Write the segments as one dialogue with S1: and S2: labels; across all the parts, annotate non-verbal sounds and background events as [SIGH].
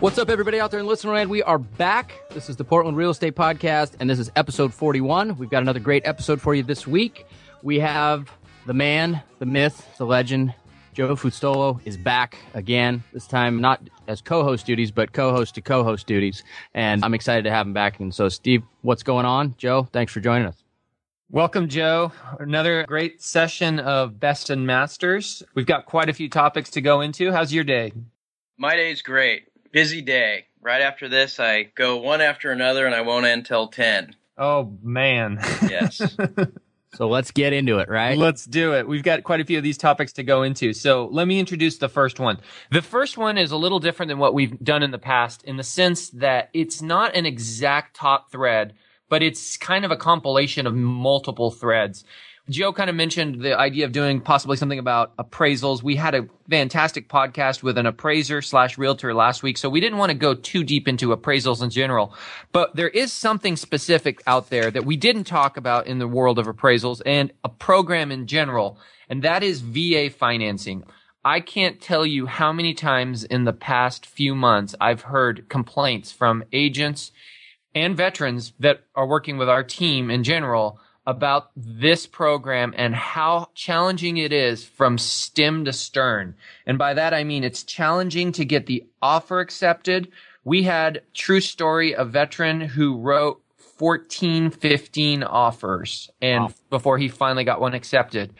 S1: What's up, everybody out there in listener land? We are back. This is the Portland Real Estate Podcast, and this is episode 41. We've got another great episode for you this week. We have the man, the myth, the legend, Joe Fustolo is back again. This time, not as co-host duties, but co-host to co-host duties, and I'm excited to have him back. And so, Steve, what's going on? Joe, thanks for joining us.
S2: Welcome, Joe. Another great session of Best and Masters. We've got quite a few topics to go into. How's your day?
S3: My day's great busy day. Right after this, I go one after another, and I won't end till ten.
S2: Oh man.
S3: Yes. [LAUGHS]
S1: so let's get into it, right?
S2: Let's do it. We've got quite a few of these topics to go into. So let me introduce the first one. The first one is a little different than what we've done in the past in the sense that it's not an exact top thread, but it's kind of a compilation of multiple threads. Joe kind of mentioned the idea of doing possibly something about appraisals. We had a fantastic podcast with an appraiser slash realtor last week, so we didn't want to go too deep into appraisals in general. But there is something specific out there that we didn't talk about in the world of appraisals and a program in general, and that is VA financing. I can't tell you how many times in the past few months I've heard complaints from agents and veterans that are working with our team in general about this program and how challenging it is from stem to stern. And by that, I mean it's challenging to get the offer accepted. We had true story, a veteran who wrote 14, 15 offers and wow. before he finally got one accepted.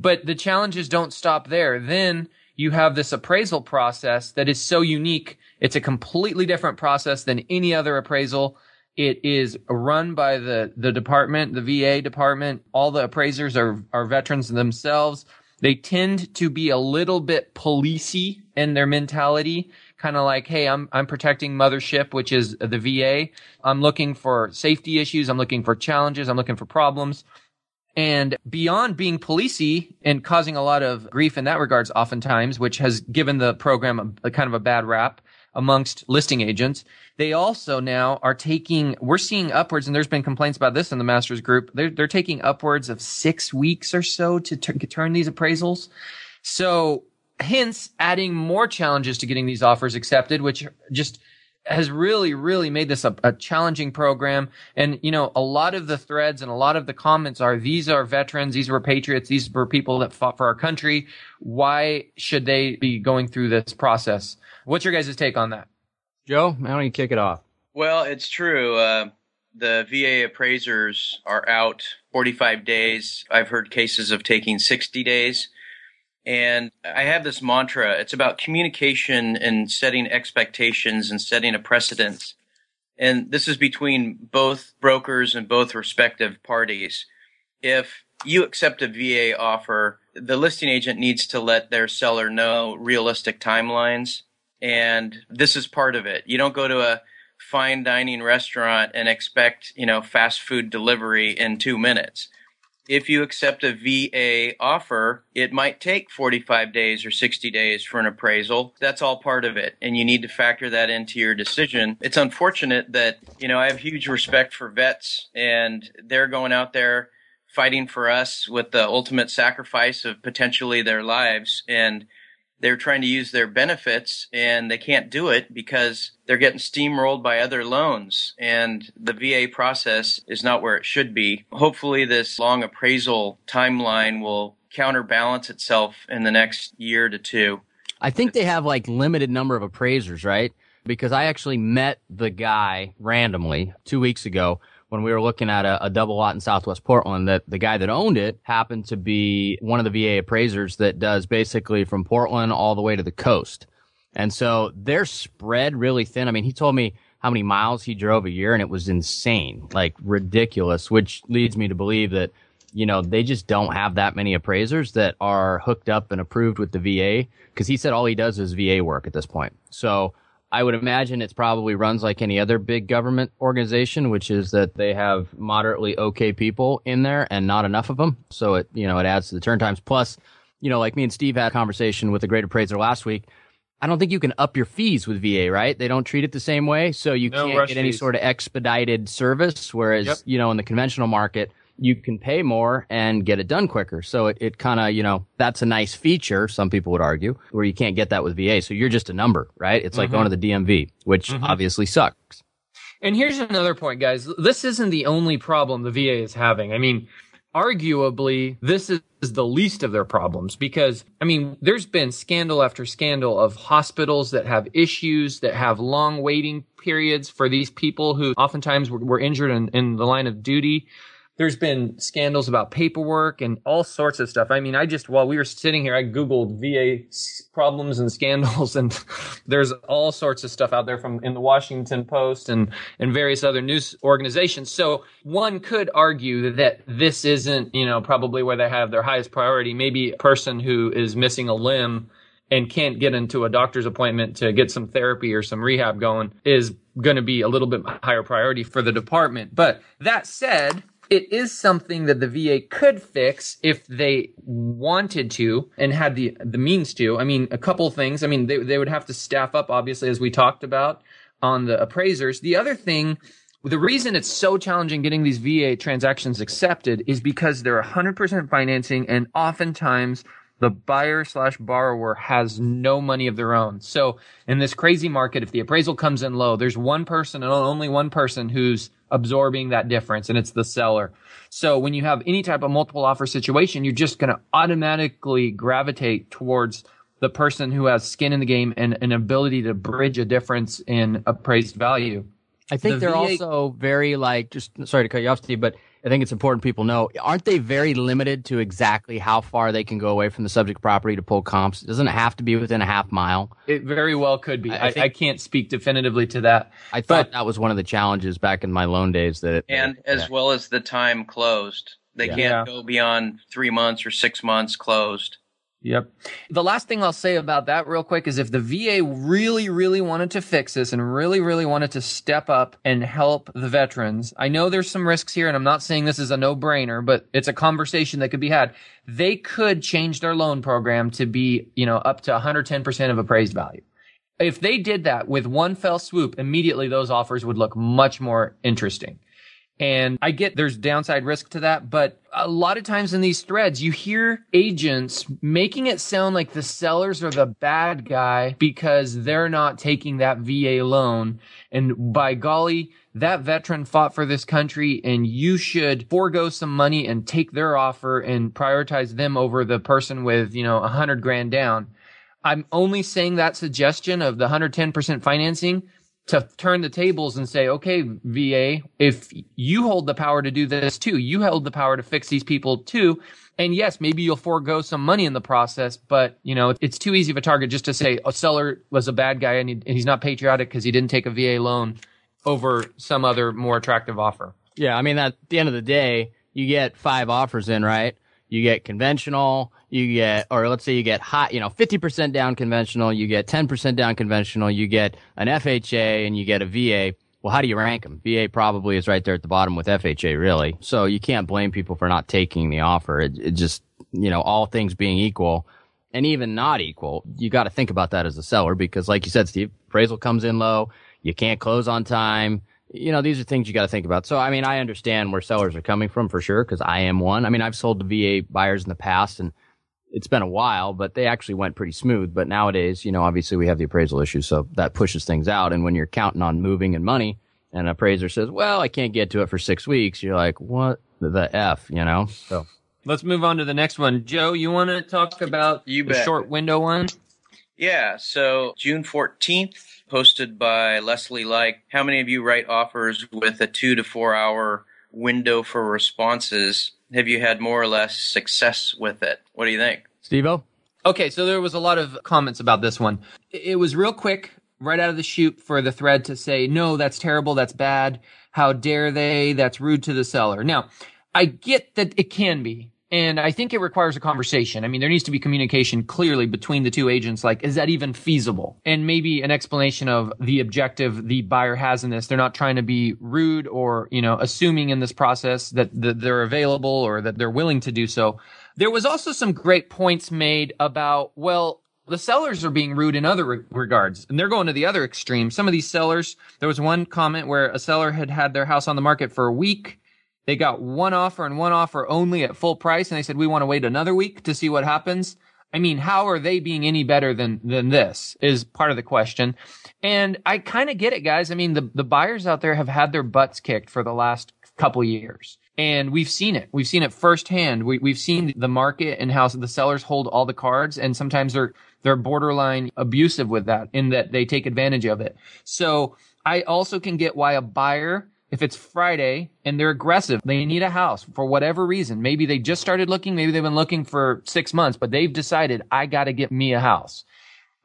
S2: But the challenges don't stop there. Then you have this appraisal process that is so unique. It's a completely different process than any other appraisal it is run by the, the department, the VA department. All the appraisers are, are veterans themselves. They tend to be a little bit policey in their mentality, kind of like, Hey, I'm, I'm protecting mothership, which is the VA. I'm looking for safety issues. I'm looking for challenges. I'm looking for problems. And beyond being policey and causing a lot of grief in that regards, oftentimes, which has given the program a, a kind of a bad rap, amongst listing agents. They also now are taking, we're seeing upwards, and there's been complaints about this in the masters group. They're, they're taking upwards of six weeks or so to t- turn these appraisals. So hence adding more challenges to getting these offers accepted, which just has really, really made this a, a, challenging program. And, you know, a lot of the threads and a lot of the comments are, these are veterans, these were patriots, these were people that fought for our country. Why should they be going through this process? What's your guys' take on that?
S1: Joe, how don't you kick it off?
S3: Well, it's true. Uh, the VA appraisers are out 45 days. I've heard cases of taking 60 days. And I have this mantra. It's about communication and setting expectations and setting a precedence. And this is between both brokers and both respective parties. If you accept a VA offer, the listing agent needs to let their seller know realistic timelines and this is part of it. You don't go to a fine dining restaurant and expect, you know, fast food delivery in 2 minutes. If you accept a VA offer, it might take 45 days or 60 days for an appraisal. That's all part of it. And you need to factor that into your decision. It's unfortunate that, you know, I have huge respect for vets and they're going out there fighting for us with the ultimate sacrifice of potentially their lives. And they're trying to use their benefits and they can't do it because they're getting steamrolled by other loans and the VA process is not where it should be. Hopefully this long appraisal timeline will counterbalance itself in the next year to two.
S1: I think they have like limited number of appraisers, right? Because I actually met the guy randomly two weeks ago when we were looking at a, a, double lot in Southwest Portland that the guy that owned it happened to be one of the VA appraisers that does basically from Portland all the way to the coast. And so they're spread really thin. I mean, he told me how many miles he drove a year and it was insane, like ridiculous, which leads me to believe that, you know, they just don't have that many appraisers that are hooked up and approved with the VA because he said all he does is VA work at this point. So I would imagine it's probably runs like any other big government organization, which is that they have moderately okay people in there and not enough of them. So it, you know, it adds to the turn times. Plus, you know, like me and Steve had a conversation with a great appraiser last week. I don't think you can up your fees with VA, right? They don't treat it the same way. So you
S2: No
S1: can't get any
S2: fees.
S1: sort of expedited service. Whereas,
S2: Yep.
S1: you know, in the conventional market, you can pay more and get it done quicker. So it, it kind of, you know, that's a nice feature, some people would argue, where you can't get that with VA. So you're just a number, right? It's like
S2: Mhm.
S1: going to the DMV, which
S2: Mhm.
S1: obviously sucks.
S2: And here's another point, guys. This isn't the only problem the VA is having. I mean, arguably, this is the least of their problems because, I mean, there's been scandal after scandal of hospitals that have issues, that have long waiting periods for these people who oftentimes were, were injured in, in the line of duty. There's been scandals about paperwork and all sorts of stuff. I mean, I just, while we were sitting here, I Googled VA problems and scandals [LAUGHS] and there's all sorts of stuff out there from in the Washington Post and, and various other news organizations. So one could argue that this isn't, you know, probably where they have their highest priority. Maybe a person who is missing a limb and can't get into a doctor's appointment to get some therapy or some rehab going is going to be a little bit higher priority for the department. But that said, it is something that the VA could fix if they wanted to and had the the means to. I mean, a couple things. I mean, they they would have to staff up, obviously, as we talked about on the appraisers. The other thing, the reason it's so challenging getting these VA transactions accepted is because they're 100% financing, and oftentimes the buyer slash borrower has no money of their own. So in this crazy market, if the appraisal comes in low, there's one person and only one person who's absorbing that difference, and it's the seller. So when you have any type of multiple offer situation, you're just going to automatically gravitate towards the person who has skin in the game and an ability to bridge a difference in appraised value.
S1: I think
S2: The
S1: they're
S2: VA
S1: also very like just sorry to cut you off, Steve, but I think it's important people know. Aren't they very limited to exactly how far they can go away from the subject property to pull comps? Doesn't it have to be within a half mile?
S2: It very well could be.
S1: I-
S2: I,
S1: I
S2: I, can't speak definitively to that.
S1: I thought
S2: But-
S1: that was one of the challenges back in my loan days. That
S3: and as well as the time closed. They
S1: Yeah.
S3: can't
S2: Yeah.
S3: go beyond three months or six months closed.
S2: Yep. The last thing I'll say about that real quick is if the VA really, really wanted to fix this and really, really wanted to step up and help the veterans, I know there's some risks here and I'm not saying this is a no brainer, but it's a conversation that could be had. They could change their loan program to be, you know, up to 110% of appraised value. If they did that with one fell swoop, immediately those offers would look much more interesting. And I get there's downside risk to that, but a lot of times in these threads, you hear agents making it sound like the sellers are the bad guy because they're not taking that VA loan. And by golly, that veteran fought for this country and you should forego some money and take their offer and prioritize them over the person with, you know, a hundred grand down. I'm only saying that suggestion of the 110% financing to turn the tables and say, okay, VA, if you hold the power to do this too, you held the power to fix these people too. And yes, maybe you'll forego some money in the process, but you know, it's too easy of a target just to say a seller was a bad guy and, he, and he's not patriotic because he didn't take a VA loan over some other more attractive offer.
S1: Yeah, I mean, at the end of the day, you get five offers in, right? You get conventional, you get, or let's say you get high, you know, 50% down conventional, you get 10% down conventional, you get an FHA, and you get a VA. Well, how do you rank them? VA probably is right there at the bottom with FHA, really. So you can't blame people for not taking the offer. It, it just, you know, all things being equal, and even not equal, you got to think about that as a seller because, like you said, Steve, appraisal comes in low, you can't close on time. You know, these are things you got to think about. So, I mean, I understand where sellers are coming from for sure because I am one. I mean, I've sold to VA buyers in the past and it's been a while, but they actually went pretty smooth. But nowadays, you know, obviously we have the appraisal issue, so that pushes things out. And when you're counting on moving and money, and an appraiser says, "Well, I can't get to it for six weeks," you're like, "What the f?" You know? So
S2: Let's move on to the next one. Joe, you want to talk about
S3: You
S2: the
S3: bet.
S2: short window one?
S3: Yeah, so June 14th, posted by Leslie Like. How many of you write offers with a two to four hour window for responses? Have you had more or less success with it? What do you think?
S1: Steve-O?
S2: Okay, so there was a lot of comments about this one. It was real quick, right out of the chute for the thread to say, no, that's terrible, that's bad. How dare they? That's rude to the seller. Now, I get that it can be. And I think it requires a conversation. I mean, there needs to be communication clearly between the two agents. Like, is that even feasible? And maybe an explanation of the objective the buyer has in this. They're not trying to be rude or, you know, assuming in this process that, that they're available or that they're willing to do so. There was also some great points made about, well, the sellers are being rude in other re- regards and they're going to the other extreme. Some of these sellers, there was one comment where a seller had had their house on the market for a week they got one offer and one offer only at full price, and they said we want to wait another week to see what happens. I mean, how are they being any better than than this? Is part of the question. And I kind of get it, guys. I mean, the the buyers out there have had their butts kicked for the last couple years. And we've seen it. We've seen it firsthand. We, we've seen the market and how the sellers hold all the cards, and sometimes they're they're borderline abusive with that, in that they take advantage of it. So I also can get why a buyer if it's Friday and they're aggressive, they need a house for whatever reason. Maybe they just started looking, maybe they've been looking for six months, but they've decided, I got to get me a house.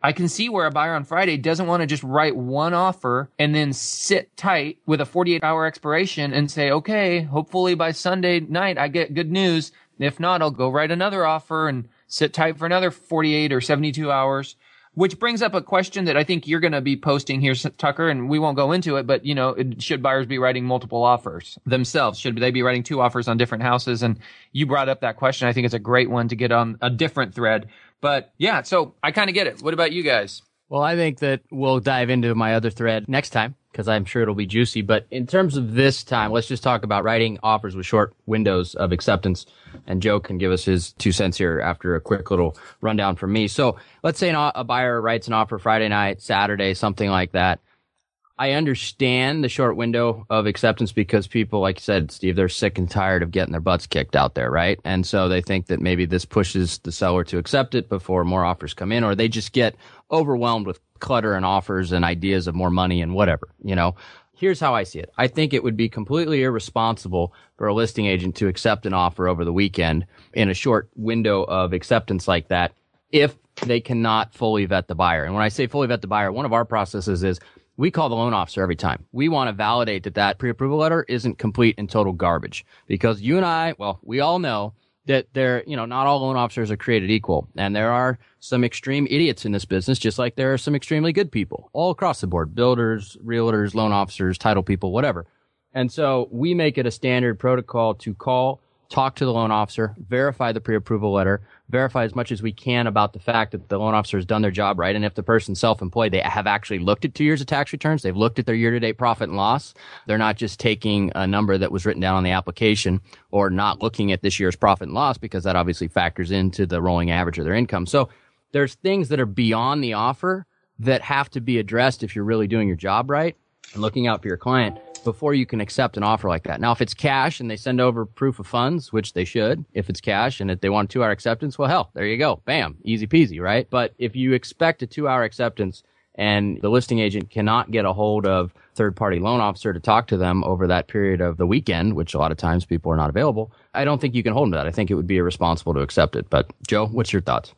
S2: I can see where a buyer on Friday doesn't want to just write one offer and then sit tight with a 48 hour expiration and say, okay, hopefully by Sunday night I get good news. If not, I'll go write another offer and sit tight for another 48 or 72 hours. Which brings up a question that I think you're going to be posting here, Tucker, and we won't go into it, but you know, should buyers be writing multiple offers themselves? Should they be writing two offers on different houses? And you brought up that question. I think it's a great one to get on a different thread. But yeah, so I kind of get it. What about you guys?
S1: Well, I think that we'll dive into my other thread next time because I'm sure it'll be juicy. But in terms of this time, let's just talk about writing offers with short windows of acceptance. And Joe can give us his two cents here after a quick little rundown from me. So let's say a buyer writes an offer Friday night, Saturday, something like that. I understand the short window of acceptance because people, like you said, Steve, they're sick and tired of getting their butts kicked out there, right? And so they think that maybe this pushes the seller to accept it before more offers come in, or they just get overwhelmed with clutter and offers and ideas of more money and whatever, you know. Here's how I see it. I think it would be completely irresponsible for a listing agent to accept an offer over the weekend in a short window of acceptance like that if they cannot fully vet the buyer. And when I say fully vet the buyer, one of our processes is we call the loan officer every time. We want to validate that that pre-approval letter isn't complete and total garbage because you and I, well, we all know that they're, you know, not all loan officers are created equal. And there are some extreme idiots in this business, just like there are some extremely good people all across the board. Builders, realtors, loan officers, title people, whatever. And so we make it a standard protocol to call talk to the loan officer, verify the pre-approval letter, verify as much as we can about the fact that the loan officer has done their job right. And if the person's self-employed, they have actually looked at two years of tax returns. They've looked at their year-to-date profit and loss. They're not just taking a number that was written down on the application or not looking at this year's profit and loss because that obviously factors into the rolling average of their income. So there's things that are beyond the offer that have to be addressed if you're really doing your job right and looking out for your client before you can accept an offer like that. Now, if it's cash and they send over proof of funds, which they should, if it's cash and if they want a two hour acceptance, well, hell, there you go. Bam. Easy peasy, right? But if you expect a two hour acceptance and the listing agent cannot get a hold of third party loan officer to talk to them over that period of the weekend, which a lot of times people are not available, I don't think you can hold them to that. I think it would be irresponsible to accept it. But Joe, what's your thoughts?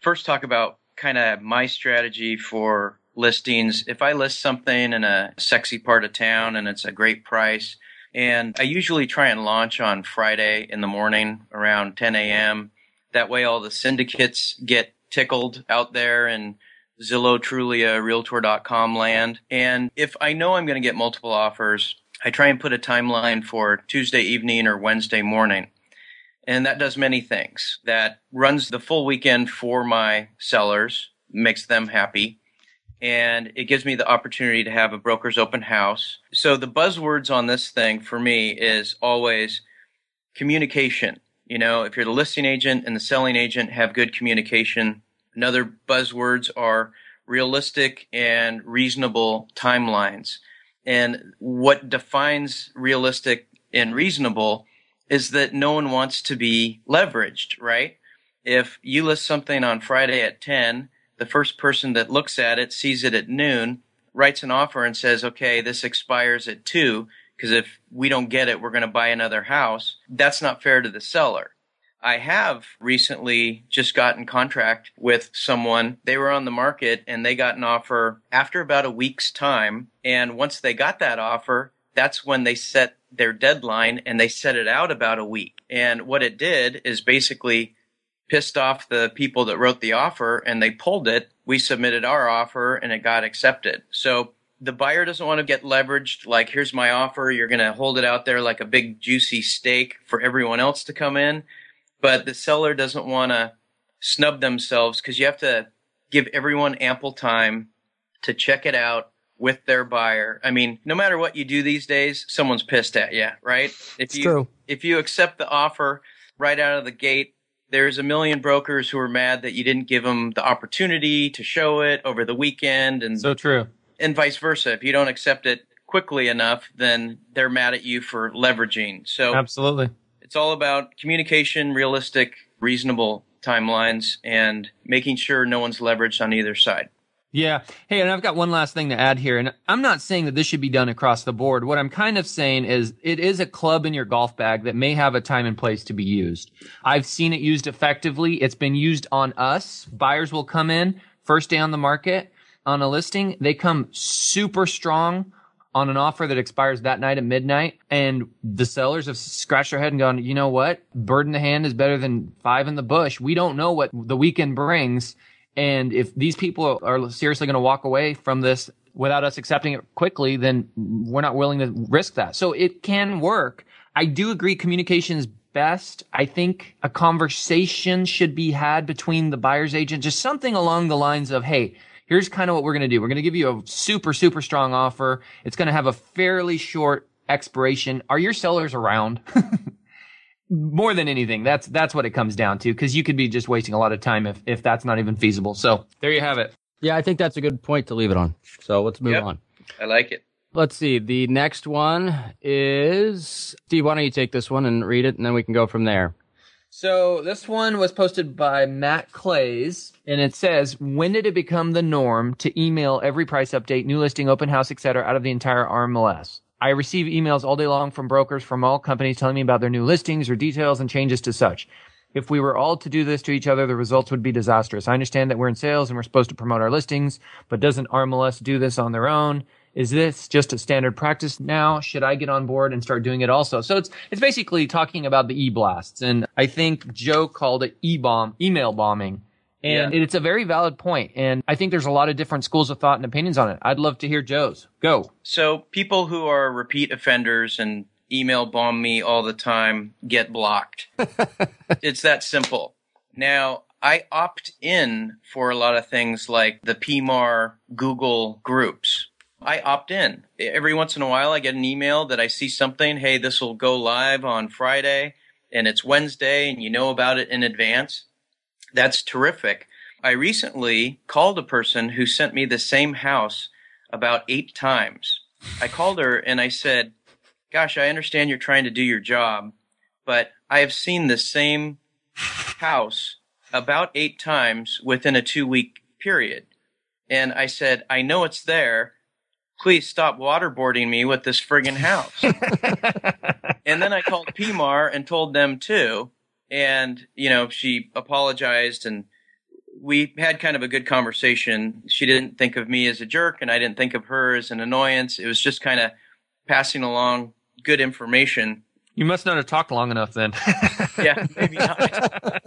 S3: First, talk about kind of my strategy for listings. If I list something in a sexy part of town and it's a great price, and I usually try and launch on Friday in the morning around 10 a.m. That way, all the syndicates get tickled out there in Zillow, Trulia, Realtor.com land. And if I know I'm going to get multiple offers, I try and put a timeline for Tuesday evening or Wednesday morning. And that does many things. That runs the full weekend for my sellers, makes them happy and it gives me the opportunity to have a broker's open house. So the buzzwords on this thing for me is always communication. You know, if you're the listing agent and the selling agent have good communication, another buzzwords are realistic and reasonable timelines. And what defines realistic and reasonable is that no one wants to be leveraged, right? If you list something on Friday at 10 the first person that looks at it sees it at noon, writes an offer and says, okay, this expires at two, because if we don't get it, we're going to buy another house. That's not fair to the seller. I have recently just gotten contract with someone. They were on the market and they got an offer after about a week's time. And once they got that offer, that's when they set their deadline and they set it out about a week. And what it did is basically pissed off the people that wrote the offer and they pulled it. We submitted our offer and it got accepted. So the buyer doesn't want to get leveraged like here's my offer you're going to hold it out there like a big juicy steak for everyone else to come in but the seller doesn't want to snub themselves because you have to give everyone ample time to check it out with their buyer. I mean, no matter what you do these days, someone's pissed at you, right? If
S1: It's
S3: you
S1: true.
S3: if you accept the offer right out of the gate, there's a million brokers who are mad that you didn't give them the opportunity to show it over the weekend and
S2: So true.
S3: and vice versa. If you don't accept it quickly enough, then they're mad at you for leveraging. So
S2: Absolutely.
S3: it's all about communication, realistic, reasonable timelines, and making sure no one's leveraged on either side.
S2: Yeah. Hey, and I've got one last thing to add here. And I'm not saying that this should be done across the board. What I'm kind of saying is it is a club in your golf bag that may have a time and place to be used. I've seen it used effectively. It's been used on us. Buyers will come in first day on the market on a listing. They come super strong on an offer that expires that night at midnight. And the sellers have scratched their head and gone, you know what? Bird in the hand is better than five in the bush. We don't know what the weekend brings. And if these people are seriously going to walk away from this without us accepting it quickly, then we're not willing to risk that. So it can work. I do agree communication is best. I think a conversation should be had between the buyer's agent, just something along the lines of, Hey, here's kind of what we're going to do. We're going to give you a super, super strong offer. It's going to have a fairly short expiration. Are your sellers around? [LAUGHS] more than anything, that's that's what it comes down to because you could be just wasting a lot of time if if that's not even feasible. So there you have it.
S1: Yeah, I think that's a good point to leave it on. So let's move
S3: Yep.
S1: on.
S3: I like it.
S1: Let's see. The next one is Steve. Why don't you take this one and read it, and then we can go from there.
S2: So this one was posted by Matt Clays, and it says, "When did it become the norm to email every price update, new listing, open house, etc., out of the entire RMLS? I receive emails all day long from brokers from all companies telling me about their new listings or details and changes to such. If we were all to do this to each other, the results would be disastrous. I understand that we're in sales and we're supposed to promote our listings, but doesn't RMLS do this on their own? Is this just a standard practice now? Should I get on board and start doing it also? So it's it's basically talking about the e-blasts, and I think Joe called it e-bomb, email bombing. And it's a very valid point. And I think there's a lot of different schools of thought and opinions on it. I'd love to hear Joe's. Go.
S3: So people who are repeat offenders and email bomb me all the time get blocked. [LAUGHS] it's that simple. Now, I opt in for a lot of things like the PMAR Google groups. I opt in. Every once in a while, I get an email that I see something, hey, this will go live on Friday and it's Wednesday and you know about it in advance. That's terrific. I recently called a person who sent me the same house about eight times. I called her and I said, Gosh, I understand you're trying to do your job, but I have seen the same house about eight times within a two week period. And I said, I know it's there. Please stop waterboarding me with this friggin' house. [LAUGHS] and then I called PMAR and told them too. And, you know, she apologized and we had kind of a good conversation. She didn't think of me as a jerk and I didn't think of her as an annoyance. It was just kind of passing along good information.
S2: You must not have talked long enough then. [LAUGHS]
S3: Yeah, maybe not.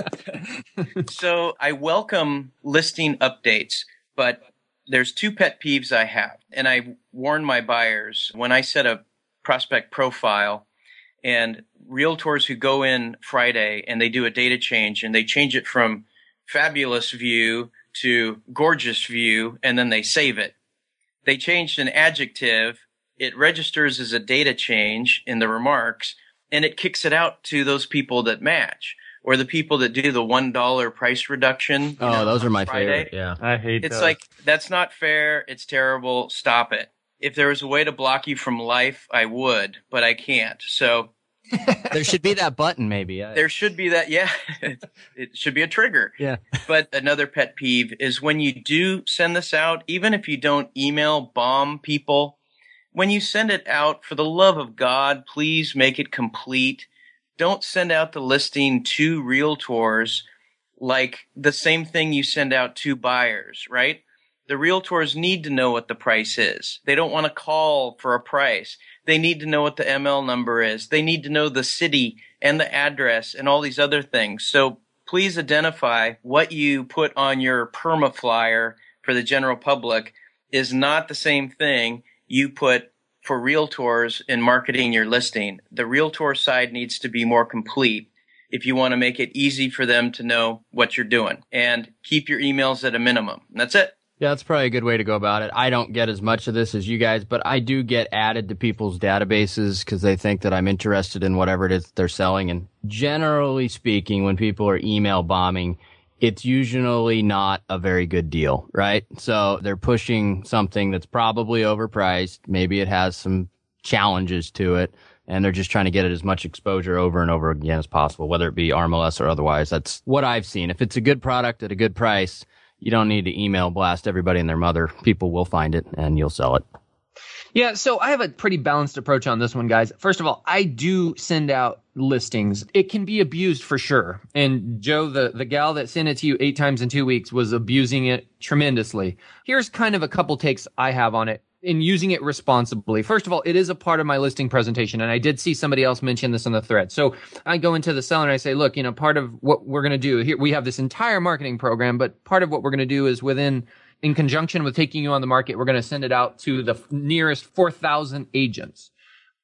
S3: [LAUGHS] so I welcome listing updates, but there's two pet peeves I have. And I warn my buyers when I set a prospect profile and realtors who go in Friday and they do a data change and they change it from fabulous view to gorgeous view and then they save it. They changed an adjective. It registers as a data change in the remarks and it kicks it out to those people that match or the people that do the $1 price reduction.
S1: Oh,
S3: know,
S1: those are my
S3: Friday.
S1: favorite. Yeah.
S2: I hate
S3: It's like, that's not fair. It's terrible. Stop it. If there was a way to block you from life, I would, but I can't. So
S1: there should be that button, maybe. [LAUGHS]
S3: There should be that. Yeah, [LAUGHS] it should be a trigger.
S1: yeah. [LAUGHS]
S3: But another pet peeve is when you do send this out, even if you don't email bomb people, when you send it out, for the love of God, please make it complete. Don't send out the listing to realtors like the same thing you send out to buyers, right? The realtors need to know what the price is. They don't want to call for a price. They need to know what the ML number is. They need to know the city and the address and all these other things. So please identify what you put on your perma flyer for the general public is not the same thing you put for realtors in marketing your listing. The realtor side needs to be more complete if you want to make it easy for them to know what you're doing and keep your emails at a minimum. That's it.
S1: Yeah, that's probably a good way to go about it. I don't get as much of this as you guys, but I do get added to people's databases because they think that I'm interested in whatever it is they're selling. And generally speaking, when people are email bombing, it's usually not a very good deal, right? So they're pushing something that's probably overpriced. Maybe it has some challenges to it and they're just trying to get it as much exposure over and over again as possible, whether it be RMLS or otherwise. That's what I've seen. If it's a good product at a good price, you don't need to email blast everybody and their mother. People will find it and you'll sell it.
S2: Yeah, so I have a pretty balanced approach on this one, guys. First of all, I do send out listings. It can be abused for sure. And Joe, the, the gal that sent it to you eight times in two weeks was abusing it tremendously. Here's kind of a couple takes I have on it in using it responsibly. First of all, it is a part of my listing presentation. And I did see somebody else mention this in the thread. So I go into the seller and I say, look, you know, part of what we're going to do here, we have this entire marketing program, but part of what we're going to do is within, in conjunction with taking you on the market, we're going to send it out to the nearest 4,000 agents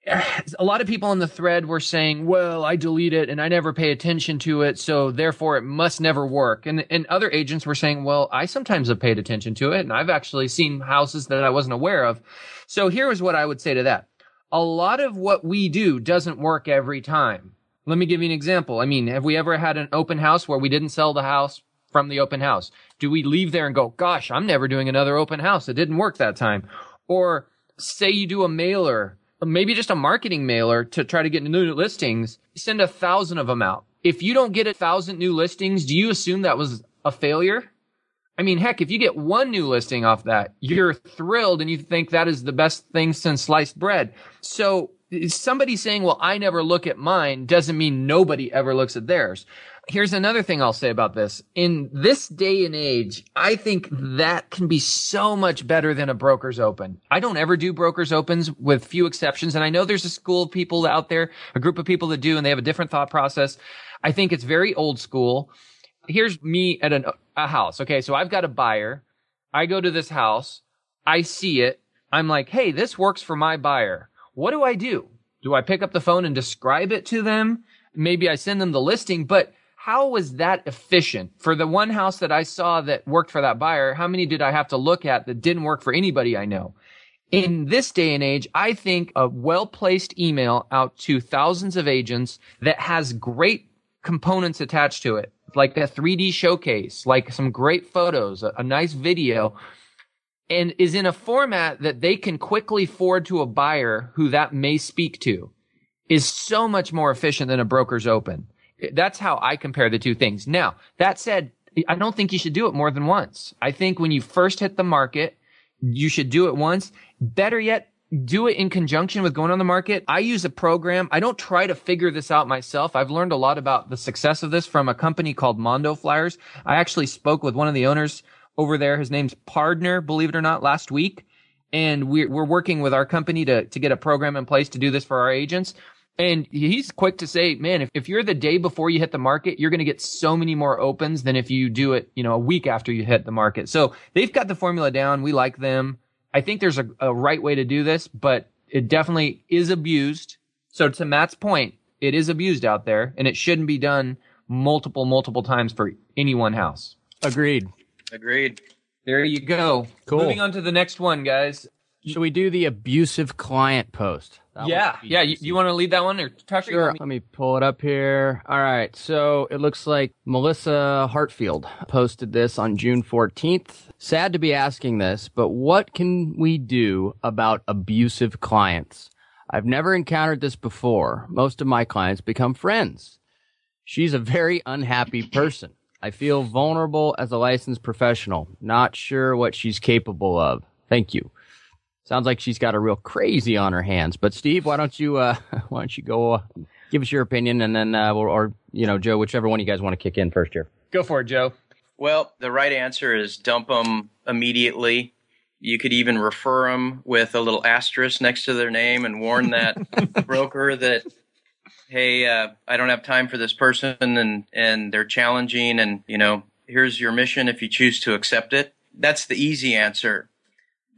S2: [SIGHS] a lot of people in the thread were saying, well, I delete it and I never pay attention to it. So therefore it must never work. And, and other agents were saying, well, I sometimes have paid attention to it and I've actually seen houses that I wasn't aware of. So here is what I would say to that. A lot of what we do doesn't work every time. Let me give you an example. I mean, have we ever had an open house where we didn't sell the house from the open house? Do we leave there and go, gosh, I'm never doing another open house. It didn't work that time. Or say you do a mailer maybe just a marketing mailer to try to get new listings, send a thousand of them out. If you don't get a thousand new listings, do you assume that was a failure? I mean, heck, if you get one new listing off that, you're thrilled and you think that is the best thing since sliced bread. So somebody saying, well, I never look at mine doesn't mean nobody ever looks at theirs. Here's another thing I'll say about this. In this day and age, I think that can be so much better than a broker's open. I don't ever do broker's opens with few exceptions. And I know there's a school of people out there, a group of people that do, and they have a different thought process. I think it's very old school. Here's me at an, a house. Okay. So I've got a buyer. I go to this house. I see it. I'm like, Hey, this works for my buyer. What do I do? Do I pick up the phone and describe it to them? Maybe I send them the listing, but how was that efficient for the one house that I saw that worked for that buyer? How many did I have to look at that didn't work for anybody I know? In this day and age, I think a well placed email out to thousands of agents that has great components attached to it, like a 3D showcase, like some great photos, a, a nice video, and is in a format that they can quickly forward to a buyer who that may speak to is so much more efficient than a broker's open. That's how I compare the two things. Now, that said, I don't think you should do it more than once. I think when you first hit the market, you should do it once. Better yet, do it in conjunction with going on the market. I use a program. I don't try to figure this out myself. I've learned a lot about the success of this from a company called Mondo Flyers. I actually spoke with one of the owners over there. His name's Pardner, believe it or not, last week. And we're, we're working with our company to, to get a program in place to do this for our agents. And he's quick to say, man, if, if you're the day before you hit the market, you're going to get so many more opens than if you do it, you know, a week after you hit the market. So they've got the formula down. We like them. I think there's a, a right way to do this, but it definitely is abused. So to Matt's point, it is abused out there and it shouldn't be done multiple, multiple times for any one house.
S1: Agreed.
S3: Agreed.
S2: There you go.
S1: Cool.
S2: Moving on to the next one, guys.
S1: Should we do the abusive client post?
S2: That yeah, yeah. You, you want to lead that one, or Tucker?
S1: Sure. Let me pull it up here. All right. So it looks like Melissa Hartfield posted this on June 14th. Sad to be asking this, but what can we do about abusive clients? I've never encountered this before. Most of my clients become friends. She's a very unhappy person. I feel vulnerable as a licensed professional. Not sure what she's capable of. Thank you. Sounds like she's got a real crazy on her hands. But Steve, why don't you uh, [LAUGHS] why don't you go uh, give us your opinion, and then uh, or, or you know Joe, whichever one you guys want to kick in first here.
S2: Go for it, Joe.
S3: Well, the right answer is dump them immediately. You could even refer them with a little asterisk next to their name and warn that [LAUGHS] broker that, hey, uh, I don't have time for this person and, and they're challenging and, you know, here's your mission if you choose to accept it. That's the easy answer.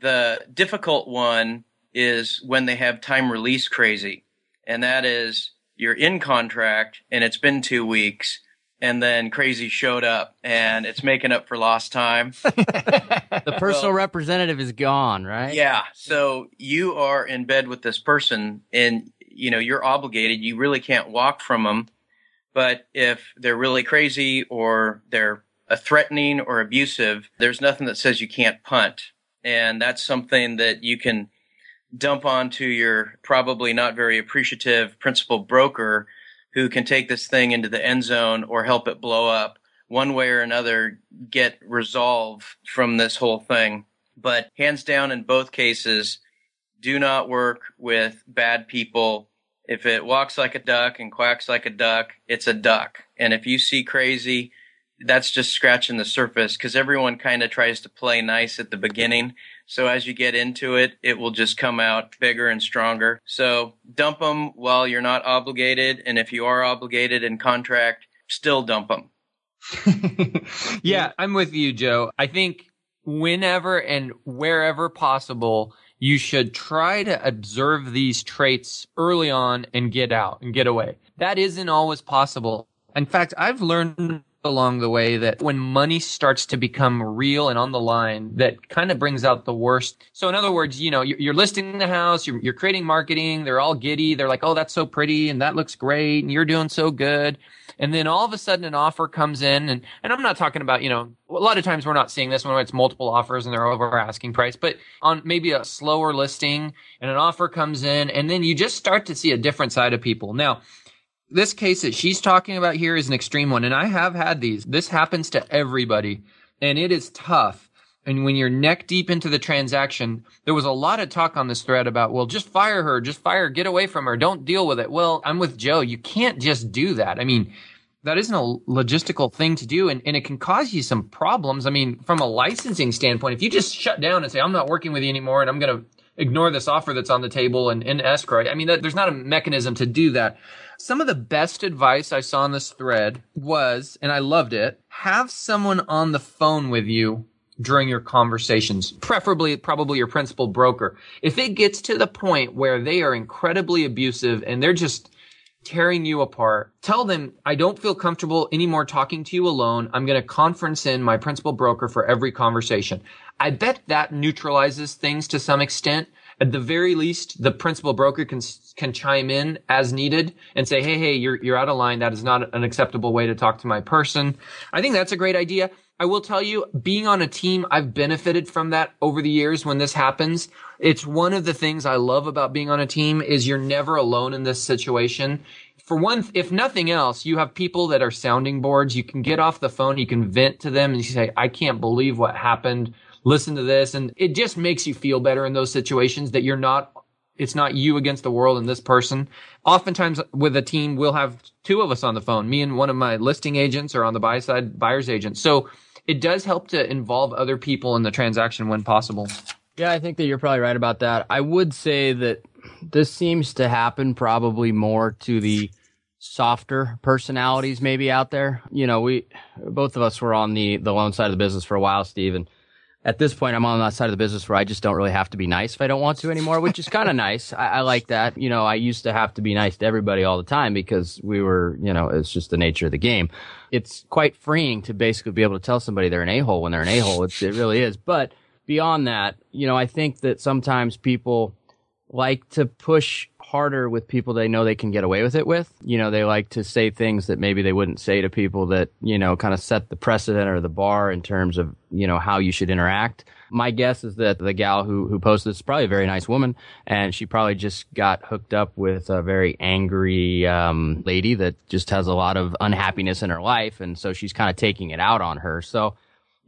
S3: The difficult one is when they have time release crazy. And that is you're in contract and it's been two weeks and then crazy showed up and it's making up for lost time. [LAUGHS]
S1: the personal representative is gone, right?
S3: Yeah. So you are in bed with this person and you know, you're obligated. You really can't walk from them. But if they're really crazy or they're a threatening or abusive, there's nothing that says you can't punt. And that's something that you can dump onto your probably not very appreciative principal broker who can take this thing into the end zone or help it blow up one way or another get resolve from this whole thing. But hands down in both cases, do not work with bad people. If it walks like a duck and quacks like a duck, it's a duck. And if you see crazy, that's just scratching the surface because everyone kind of tries to play nice at the beginning. So as you get into it, it will just come out bigger and stronger. So dump them while you're not obligated. And if you are obligated in contract, still dump them. [LAUGHS]
S2: yeah, I'm with you, Joe. I think whenever and wherever possible, you should try to observe these traits early on and get out and get away. That isn't always possible. In fact, I've learned along the way that when money starts to become real and on the line, that kind of brings out the worst. So in other words, you know, you're, listing the house, you're, you're creating marketing, they're all giddy. They're like, oh, that's so pretty and that looks great and you're doing so good. And then all of a sudden an offer comes in and, and I'm not talking about, you know, a lot of times we're not seeing this when it's multiple offers and they're over asking price, but on maybe a slower listing and an offer comes in and then you just start to see a different side of people. Now, this case that she's talking about here is an extreme one, and I have had these. This happens to everybody, and it is tough. And when you're neck deep into the transaction, there was a lot of talk on this thread about, well, just fire her, just fire, get away from her, don't deal with it. Well, I'm with Joe. You can't just do that. I mean, that isn't a logistical thing to do, and, and it can cause you some problems. I mean, from a licensing standpoint, if you just shut down and say, I'm not working with you anymore, and I'm going to ignore this offer that's on the table and in escrow, I mean, that, there's not a mechanism to do that. Some of the best advice I saw in this thread was, and I loved it, have someone on the phone with you during your conversations, preferably probably your principal broker. If it gets to the point where they are incredibly abusive and they're just tearing you apart, tell them, I don't feel comfortable anymore talking to you alone. I'm going to conference in my principal broker for every conversation. I bet that neutralizes things to some extent at the very least, the principal broker can can chime in as needed and say, "Hey, hey, you're you're out of line. That is not an acceptable way to talk to my person." I think that's a great idea. I will tell you, being on a team, I've benefited from that over the years when this happens. It's one of the things I love about being on a team is you're never alone in this situation. For one, if nothing else, you have people that are sounding boards. You can get off the phone, you can vent to them and you say, I can't believe what happened listen to this. And it just makes you feel better in those situations that you're not, it's not you against the world and this person. Oftentimes with a team, we'll have two of us on the phone, me and one of my listing agents or on the buy side buyer's agent. So it does help to involve other people in the transaction when possible.
S1: Yeah, I think that you're probably right about that. I would say that this seems to happen probably more to the softer personalities maybe out there. You know, we both of us were on the the loan side of the business for a while, Steve, and at this point, I'm on that side of the business where I just don't really have to be nice if I don't want to anymore, which is kind of [LAUGHS] nice. I, I, like that. You know, I used to have to be nice to everybody all the time because we were, you know, it's just the nature of the game. It's quite freeing to basically be able to tell somebody they're an a-hole when they're an a-hole. It's, it really is. But beyond that, you know, I think that sometimes people like to push harder with people they know they can get away with it with. You know, they like to say things that maybe they wouldn't say to people that, you know, kind of set the precedent or the bar in terms of, you know, how you should interact. My guess is that the gal who, who posted this is probably a very nice woman and she probably just got hooked up with a very angry, um, lady that just has a lot of unhappiness in her life. And so she's kind of taking it out on her. So,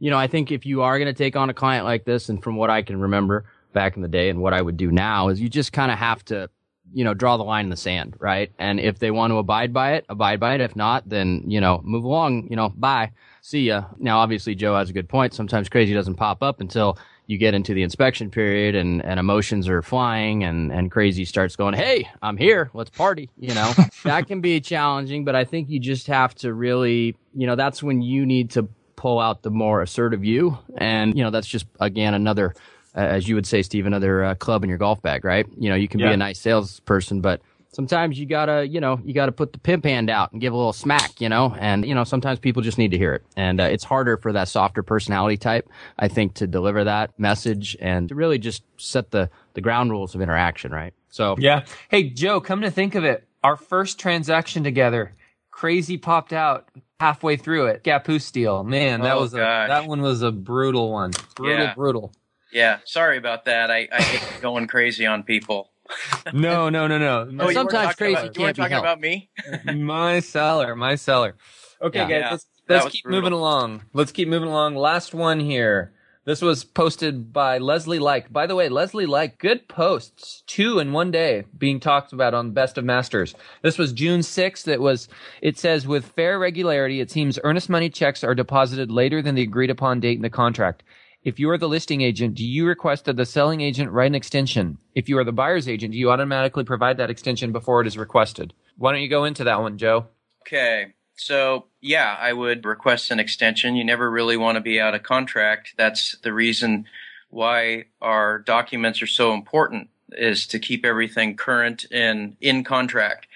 S1: you know, I think if you are going to take on a client like this, and from what I can remember back in the day and what I would do now is you just kind of have to you know, draw the line in the sand, right? And if they want to abide by it, abide by it. If not, then, you know, move along, you know, bye. See ya. Now, obviously, Joe has a good point. Sometimes crazy doesn't pop up until you get into the inspection period and, and emotions are flying and, and crazy starts going, Hey, I'm here. Let's party. You know, [LAUGHS] that can be challenging, but I think you just have to really, you know, that's when you need to pull out the more assertive you. And, you know, that's just, again, another, uh, as you would say, Steve, another uh, club in your golf bag, right? You know, you can yeah. be a nice salesperson, but sometimes you gotta, you know, you gotta put the pimp hand out and give a little smack, you know, and, you know, sometimes people just need to hear it. And uh, it's harder for that softer personality type, I think, to deliver that message and to really just set the, the ground rules of interaction, right? So.
S2: Yeah. Hey, Joe, come to think of it, our first transaction together, crazy popped out halfway through it. Gaposteel. Man, that oh, was a, that one was a brutal one. Brutal, yeah. brutal.
S3: Yeah. Sorry about that. I, I get going crazy on people [LAUGHS]
S2: no, no, no, no.
S3: Oh, Sometimes crazy about, can't you be talking helped. about me. [LAUGHS]
S2: my seller, my seller. Okay, yeah, guys, yeah, let's, let's keep brutal. moving along. Let's keep moving along. Last one here. This was posted by Leslie Like. By the way, Leslie Like, good posts, two in one day being talked about on Best of Masters. This was June 6th. It was, it says, with fair regularity, it seems earnest money checks are deposited later than the agreed upon date in the contract. If you are the listing agent, do you request that the selling agent write an extension? If you are the buyer's agent, do you automatically provide that extension before it is requested? Why don't you go into that one, Joe?
S3: Okay. So, yeah, I would request an extension. You never really want to be out of contract. That's the reason why our documents are so important is to keep everything current and in contract.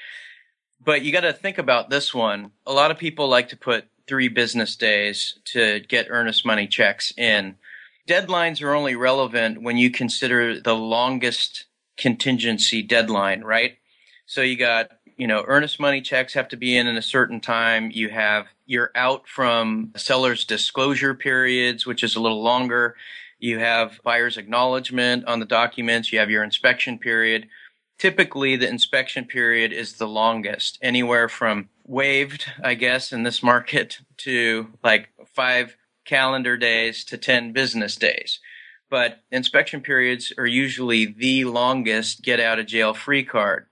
S3: But you got to think about this one. A lot of people like to put three business days to get earnest money checks in deadlines are only relevant when you consider the longest contingency deadline, right? So you got, you know, earnest money checks have to be in in a certain time. You have, you're out from seller's disclosure periods, which is a little longer. You have buyer's acknowledgement on the documents. You have your inspection period. Typically, the inspection period is the longest, anywhere from waived, I guess, in this market [LAUGHS] to like five calendar days to 10 business days. But inspection periods are usually the longest get out of jail free card.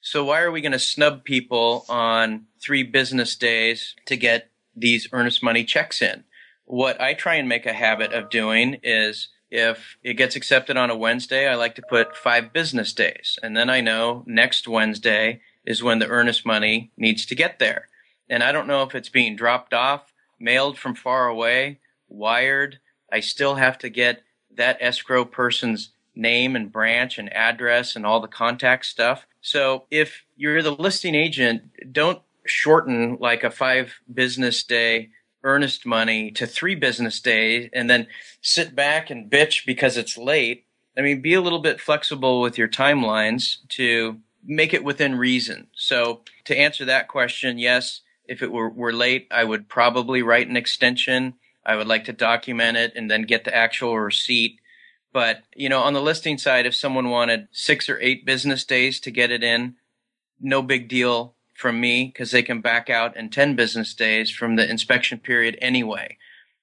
S3: So why are we going to snub people on three business days to get these earnest money checks in? What I try and make a habit of doing is if it gets accepted on a Wednesday, I like to put five business days. And then I know next Wednesday is when the earnest money needs to get there. And I don't know if it's being dropped off mailed from far away, wired. I still have to get that escrow person's name and branch and address and all the contact stuff. So if you're the listing agent, don't shorten like a five business day earnest money to three business days and then sit back and bitch because it's late. I mean, be a little bit flexible with your timelines to make it within reason. So to answer that question, yes, if it were, were late, I would probably write an extension. I would like to document it and then get the actual receipt. But, you know, on the listing side, if someone wanted six or eight business days to get it in, no big deal from me because they can back out in 10 business days from the inspection period anyway.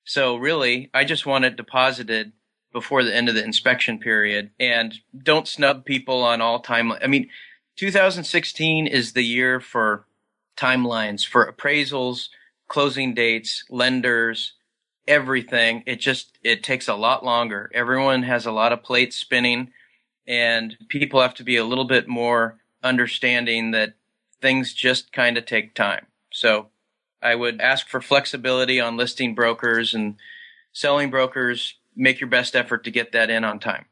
S3: So really, I just want it deposited before the end of the inspection period and don't snub people on all time. I mean, 2016 is the year for timelines for appraisals, closing dates, lenders, everything. It just it takes a lot longer. Everyone has a lot of plates spinning and people have to be a little bit more understanding that things just kind of take time. So I would ask for flexibility on listing brokers and selling brokers. Make your best effort to get that in on time.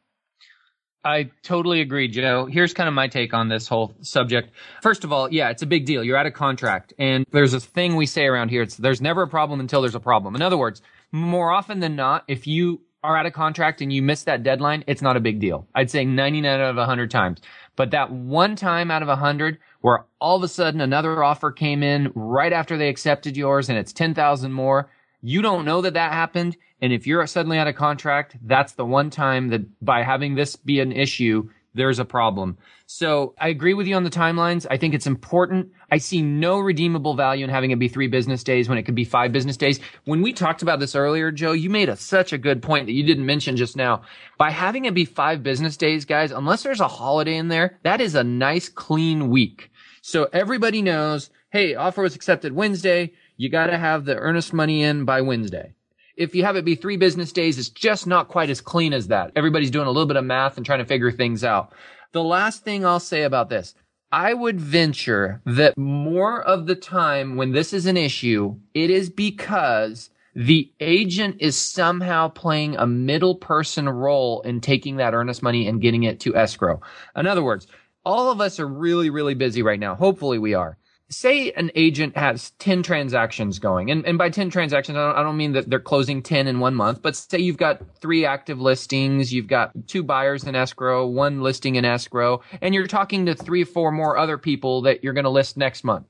S2: I totally agree, Joe. Here's kind of my take on this whole subject. First of all, yeah, it's a big deal. You're out of contract. And there's a thing we say around here. It's there's never a problem until there's a problem. In other words, more often than not, if you are out of contract and you miss that deadline, it's not a big deal. I'd say 99 out of 100 times. But that one time out of 100 where all of a sudden another offer came in right after they accepted yours and it's 10,000 more, you don't know that that happened. And if you're suddenly out of contract, that's the one time that by having this be an issue, there's a problem. So I agree with you on the timelines. I think it's important. I see no redeemable value in having it be three business days when it could be five business days. When we talked about this earlier, Joe, you made a, such a good point that you didn't mention just now. By having it be five business days, guys, unless there's a holiday in there, that is a nice clean week. So everybody knows, hey, offer was accepted Wednesday. You got to have the earnest money in by Wednesday if you have it be three business days, it's just not quite as clean as that. Everybody's doing a little bit of math and trying to figure things out. The last thing I'll say about this, I would venture that more of the time when this is an issue, it is because the agent is somehow playing a middle person role in taking that earnest money and getting it to escrow. In other words, all of us are really, really busy right now. Hopefully we are say an agent has 10 transactions going and, and by 10 transactions I don't, I don't, mean that they're closing 10 in one month but say you've got three active listings you've got two buyers in escrow one listing in escrow and you're talking to three or four more other people that you're going to list next month.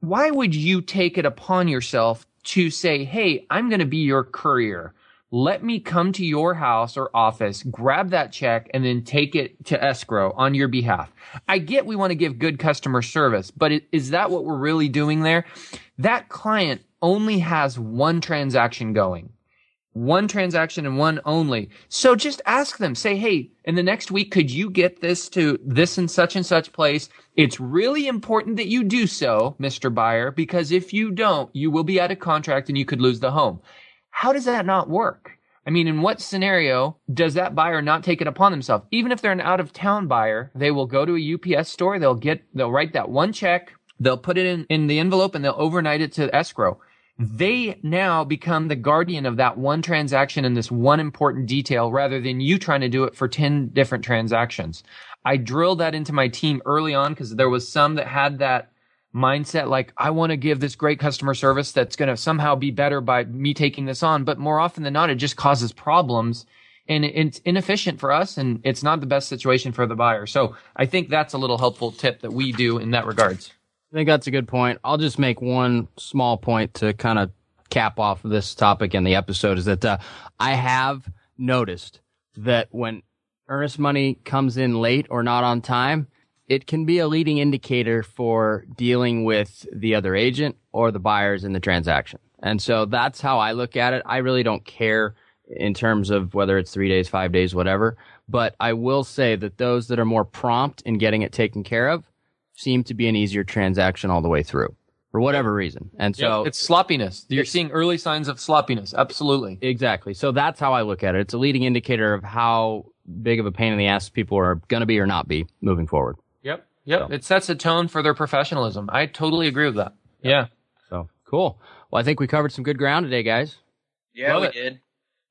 S2: Why would you take it upon yourself to say hey i'm going to be your courier let me come to your house or office, grab that check, and then take it to escrow on your behalf. I get we want to give good customer service, but is that what we're really doing there? That client only has one transaction going. One transaction and one only. So just ask them, say, hey, in the next week, could you get this to this and such and such place? It's really important that you do so, Mr. Buyer, because if you don't, you will be out of contract and you could lose the home. How does that not work? I mean, in what scenario does that buyer not take it upon themselves? Even if they're an out of town buyer, they will go to a UPS store, they'll get, they'll write that one check, they'll put it in, in the envelope and they'll overnight it to escrow. They now become the guardian of that one transaction and this one important detail rather than you trying to do it for 10 different transactions. I drilled that into my team early on because there was some that had that mindset like I want to give this great customer service that's going to somehow be better by me taking this on, but more often than not, it just causes problems and it's inefficient for us and it's not the best situation for the buyer. So I think that's a little helpful tip that we do in that regards.
S1: I think that's a good point. I'll just make one small point to kind of cap off this topic in the episode is that uh, I have noticed that when earnest money comes in late or not on time, it can be a leading indicator for dealing with the other agent or the buyers in the transaction. And so that's how I look at it. I really don't care in terms of whether it's three days, five days, whatever. But I will say that those that are more prompt in getting it taken care of seem to be an easier transaction all the way through for whatever reason. And so
S2: yep. it's sloppiness. You're seeing early signs of sloppiness. Absolutely.
S1: Exactly. So that's how I look at it. It's a leading indicator of how big of a pain in the ass people are going to be or not be moving forward.
S2: Yep. Yep. So. It sets a tone for their professionalism. I totally agree with that. Yep. Yeah.
S1: So cool. Well, I think we covered some good ground today, guys.
S3: Yeah, Love we it. did.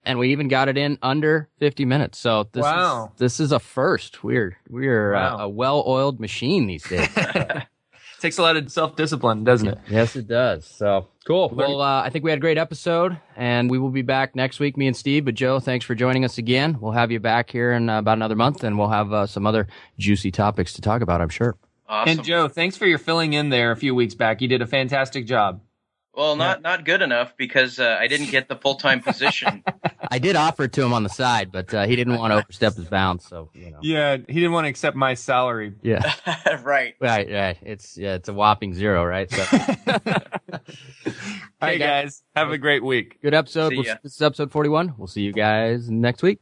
S1: And we even got it in under 50 minutes. So this wow. is this is a first. We're we're uh, wow. a, a well-oiled machine these days. [LAUGHS]
S2: takes a lot of self-discipline, doesn't it?
S1: Yes, it does. So cool. Well, uh, I think we had a great episode, and we will be back next week, me and Steve. But Joe, thanks for joining us again. We'll have you back here in uh, about another month, and we'll have uh, some other juicy topics to talk about. I'm sure.
S2: Awesome. And Joe, thanks for your filling in there a few weeks back. You did a fantastic job.
S3: Well, not yeah. not good enough because uh, I didn't get the full time position. [LAUGHS]
S1: I did offer it to him on the side, but uh, he didn't want to overstep his bounds. So you know.
S2: Yeah, he didn't want to accept my salary.
S1: Yeah. [LAUGHS]
S3: right.
S1: Right. Right. It's yeah, it's a whopping zero, right? So. [LAUGHS]
S2: All right, guys. Have a great week.
S1: Good episode. We'll, this is episode forty-one. We'll see you guys next week.